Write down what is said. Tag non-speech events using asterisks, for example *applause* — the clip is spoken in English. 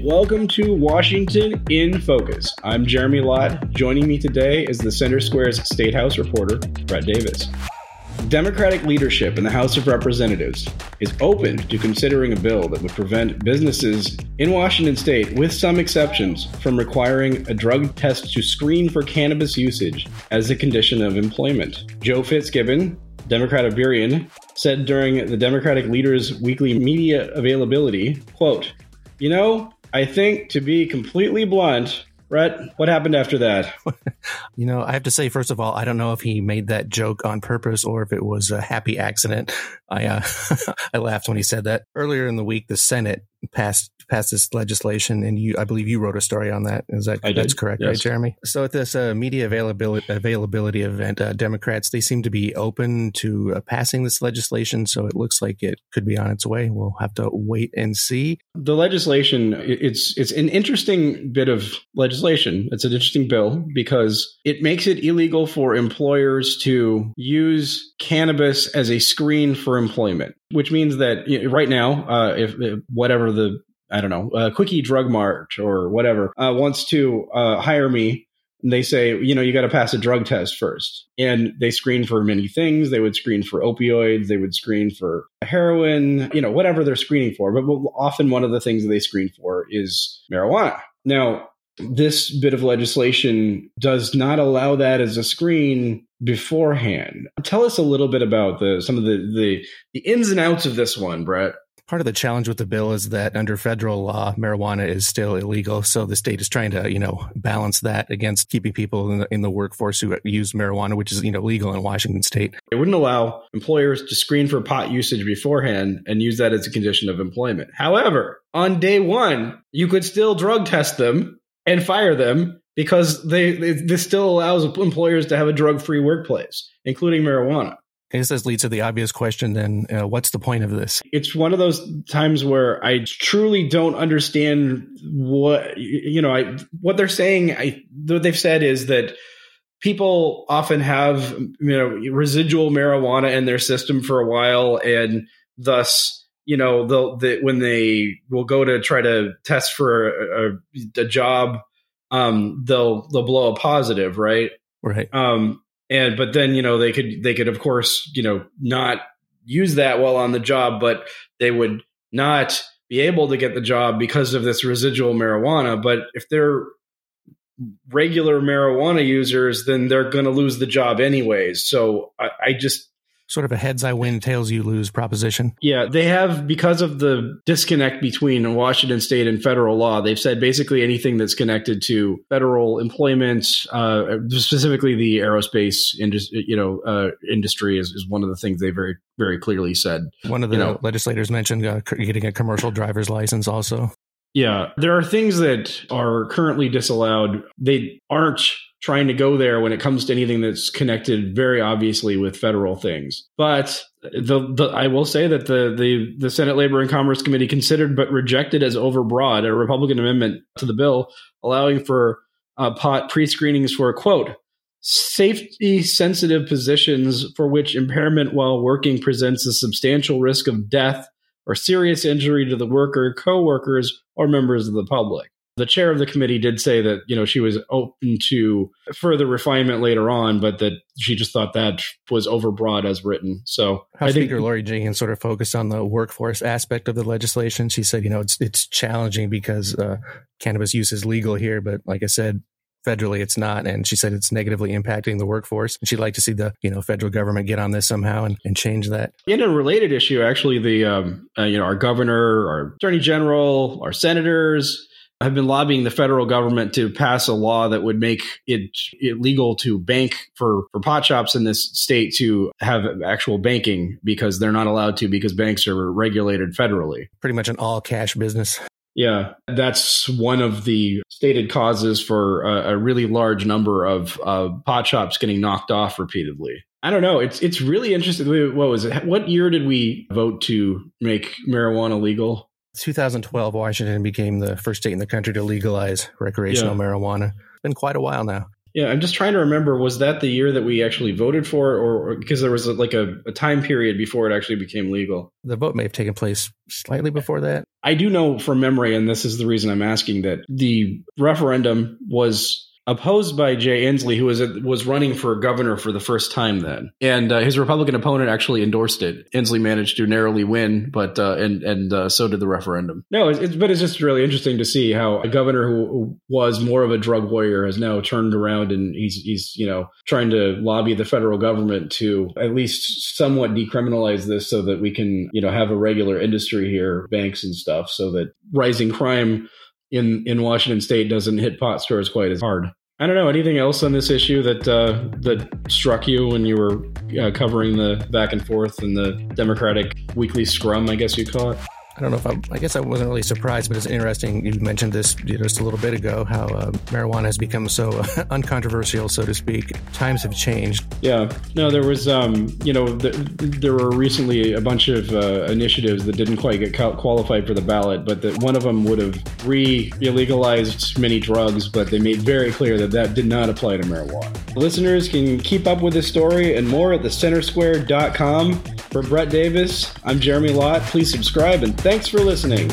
Welcome to Washington in Focus. I'm Jeremy Lott. Joining me today is the Center Square's State House reporter, Brett Davis. Democratic leadership in the House of Representatives is open to considering a bill that would prevent businesses in Washington state, with some exceptions, from requiring a drug test to screen for cannabis usage as a condition of employment. Joe Fitzgibbon, Democrat of Burien, said during the Democratic leader's weekly media availability, quote, You know, I think to be completely blunt, Brett, what happened after that? *laughs* you know, I have to say, first of all, I don't know if he made that joke on purpose or if it was a happy accident. I uh, *laughs* I laughed when he said that. Earlier in the week, the Senate passed passed this legislation, and you, I believe, you wrote a story on that. Is that I that's did, correct, yes. right, Jeremy? So at this uh, media availability availability event, uh, Democrats they seem to be open to uh, passing this legislation. So it looks like it could be on its way. We'll have to wait and see. The legislation it's it's an interesting bit of legislation. It's an interesting bill because it makes it illegal for employers to use cannabis as a screen for employment, which means that you know, right now, uh, if, if whatever the I don't know, uh, Quickie Drug Mart or whatever uh, wants to uh, hire me they say, you know, you got to pass a drug test first. And they screen for many things. They would screen for opioids. They would screen for heroin, you know, whatever they're screening for. But often one of the things that they screen for is marijuana. Now, this bit of legislation does not allow that as a screen beforehand. Tell us a little bit about the some of the the, the ins and outs of this one, Brett. Part of the challenge with the bill is that under federal law, marijuana is still illegal. So the state is trying to, you know, balance that against keeping people in the, in the workforce who use marijuana, which is, you know, legal in Washington state. It wouldn't allow employers to screen for pot usage beforehand and use that as a condition of employment. However, on day one, you could still drug test them and fire them because they, they this still allows employers to have a drug free workplace, including marijuana. I guess this leads to the obvious question then uh, what's the point of this? It's one of those times where I truly don't understand what you know. I what they're saying. I what they've said is that people often have you know residual marijuana in their system for a while, and thus you know they'll they, when they will go to try to test for a, a, a job, um, they'll they'll blow a positive, right? Right. Um, and but then you know they could they could of course you know not use that while on the job, but they would not be able to get the job because of this residual marijuana. But if they're regular marijuana users, then they're going to lose the job anyways. So I, I just Sort of a heads I win, tails you lose proposition. yeah, they have because of the disconnect between Washington state and federal law. They've said basically anything that's connected to federal employment, uh, specifically the aerospace industry, you know, uh, industry is, is one of the things they very very clearly said. One of the You know- legislators mentioned uh, getting a commercial driver's license also. Yeah, there are things that are currently disallowed. They aren't trying to go there when it comes to anything that's connected very obviously with federal things. But the, the I will say that the, the the Senate Labor and Commerce Committee considered but rejected as overbroad a Republican amendment to the bill allowing for uh, pot pre-screenings for quote safety sensitive positions for which impairment while working presents a substantial risk of death or serious injury to the worker, co-workers, or members of the public. The chair of the committee did say that you know she was open to further refinement later on, but that she just thought that was overbroad as written. So House I think Speaker Laurie Jinkins sort of focused on the workforce aspect of the legislation. She said, you know, it's it's challenging because uh, cannabis use is legal here, but like I said, federally it's not. And she said it's negatively impacting the workforce. And she'd like to see the you know federal government get on this somehow and, and change that. In a related issue, actually, the um, uh, you know our governor, our attorney general, our senators have been lobbying the federal government to pass a law that would make it illegal to bank for for pot shops in this state to have actual banking because they're not allowed to because banks are regulated federally. Pretty much an all cash business. Yeah, that's one of the stated causes for a, a really large number of uh, pot shops getting knocked off repeatedly. I don't know. It's it's really interesting. What was it? What year did we vote to make marijuana legal? 2012, Washington became the first state in the country to legalize recreational Yeah. marijuana. It's been quite a while now. Yeah, I'm just trying to remember. Was that the year that we actually voted for, it, or, or because there was a, like a, a time period before it actually became legal? The vote may have taken place slightly before that. I do know from memory, and this is the reason I'm asking that the referendum was opposed by Jay Inslee, who was was running for governor for the first time then, and uh, his Republican opponent actually endorsed it. Inslee managed to narrowly win, but uh, and and uh, so did the referendum. No, it's, it's, but it's just really interesting to see how a governor who was more of a drug warrior has now turned around and he's he's you know trying to lobby the federal government to at least somewhat decriminalize this so that we can you know have a regular industry here, banks and stuff, so that rising crime in in Washington State doesn't hit pot stores quite as hard. I don't know anything else on this issue that uh, that struck you when you were uh, covering the back and forth and the Democratic weekly scrum, I guess you'd call it. I don't know if I, I guess I wasn't really surprised, but it's interesting. You mentioned this just a little bit ago how uh, marijuana has become so *laughs* uncontroversial, so to speak. Times have changed. Yeah. No, there was, um, you know, the, there were recently a bunch of uh, initiatives that didn't quite get qualified for the ballot, but that one of them would have re illegalized many drugs, but they made very clear that that did not apply to marijuana. Listeners can keep up with this story and more at thecentersquare.com. For Brett Davis, I'm Jeremy Lott. Please subscribe and thanks for listening.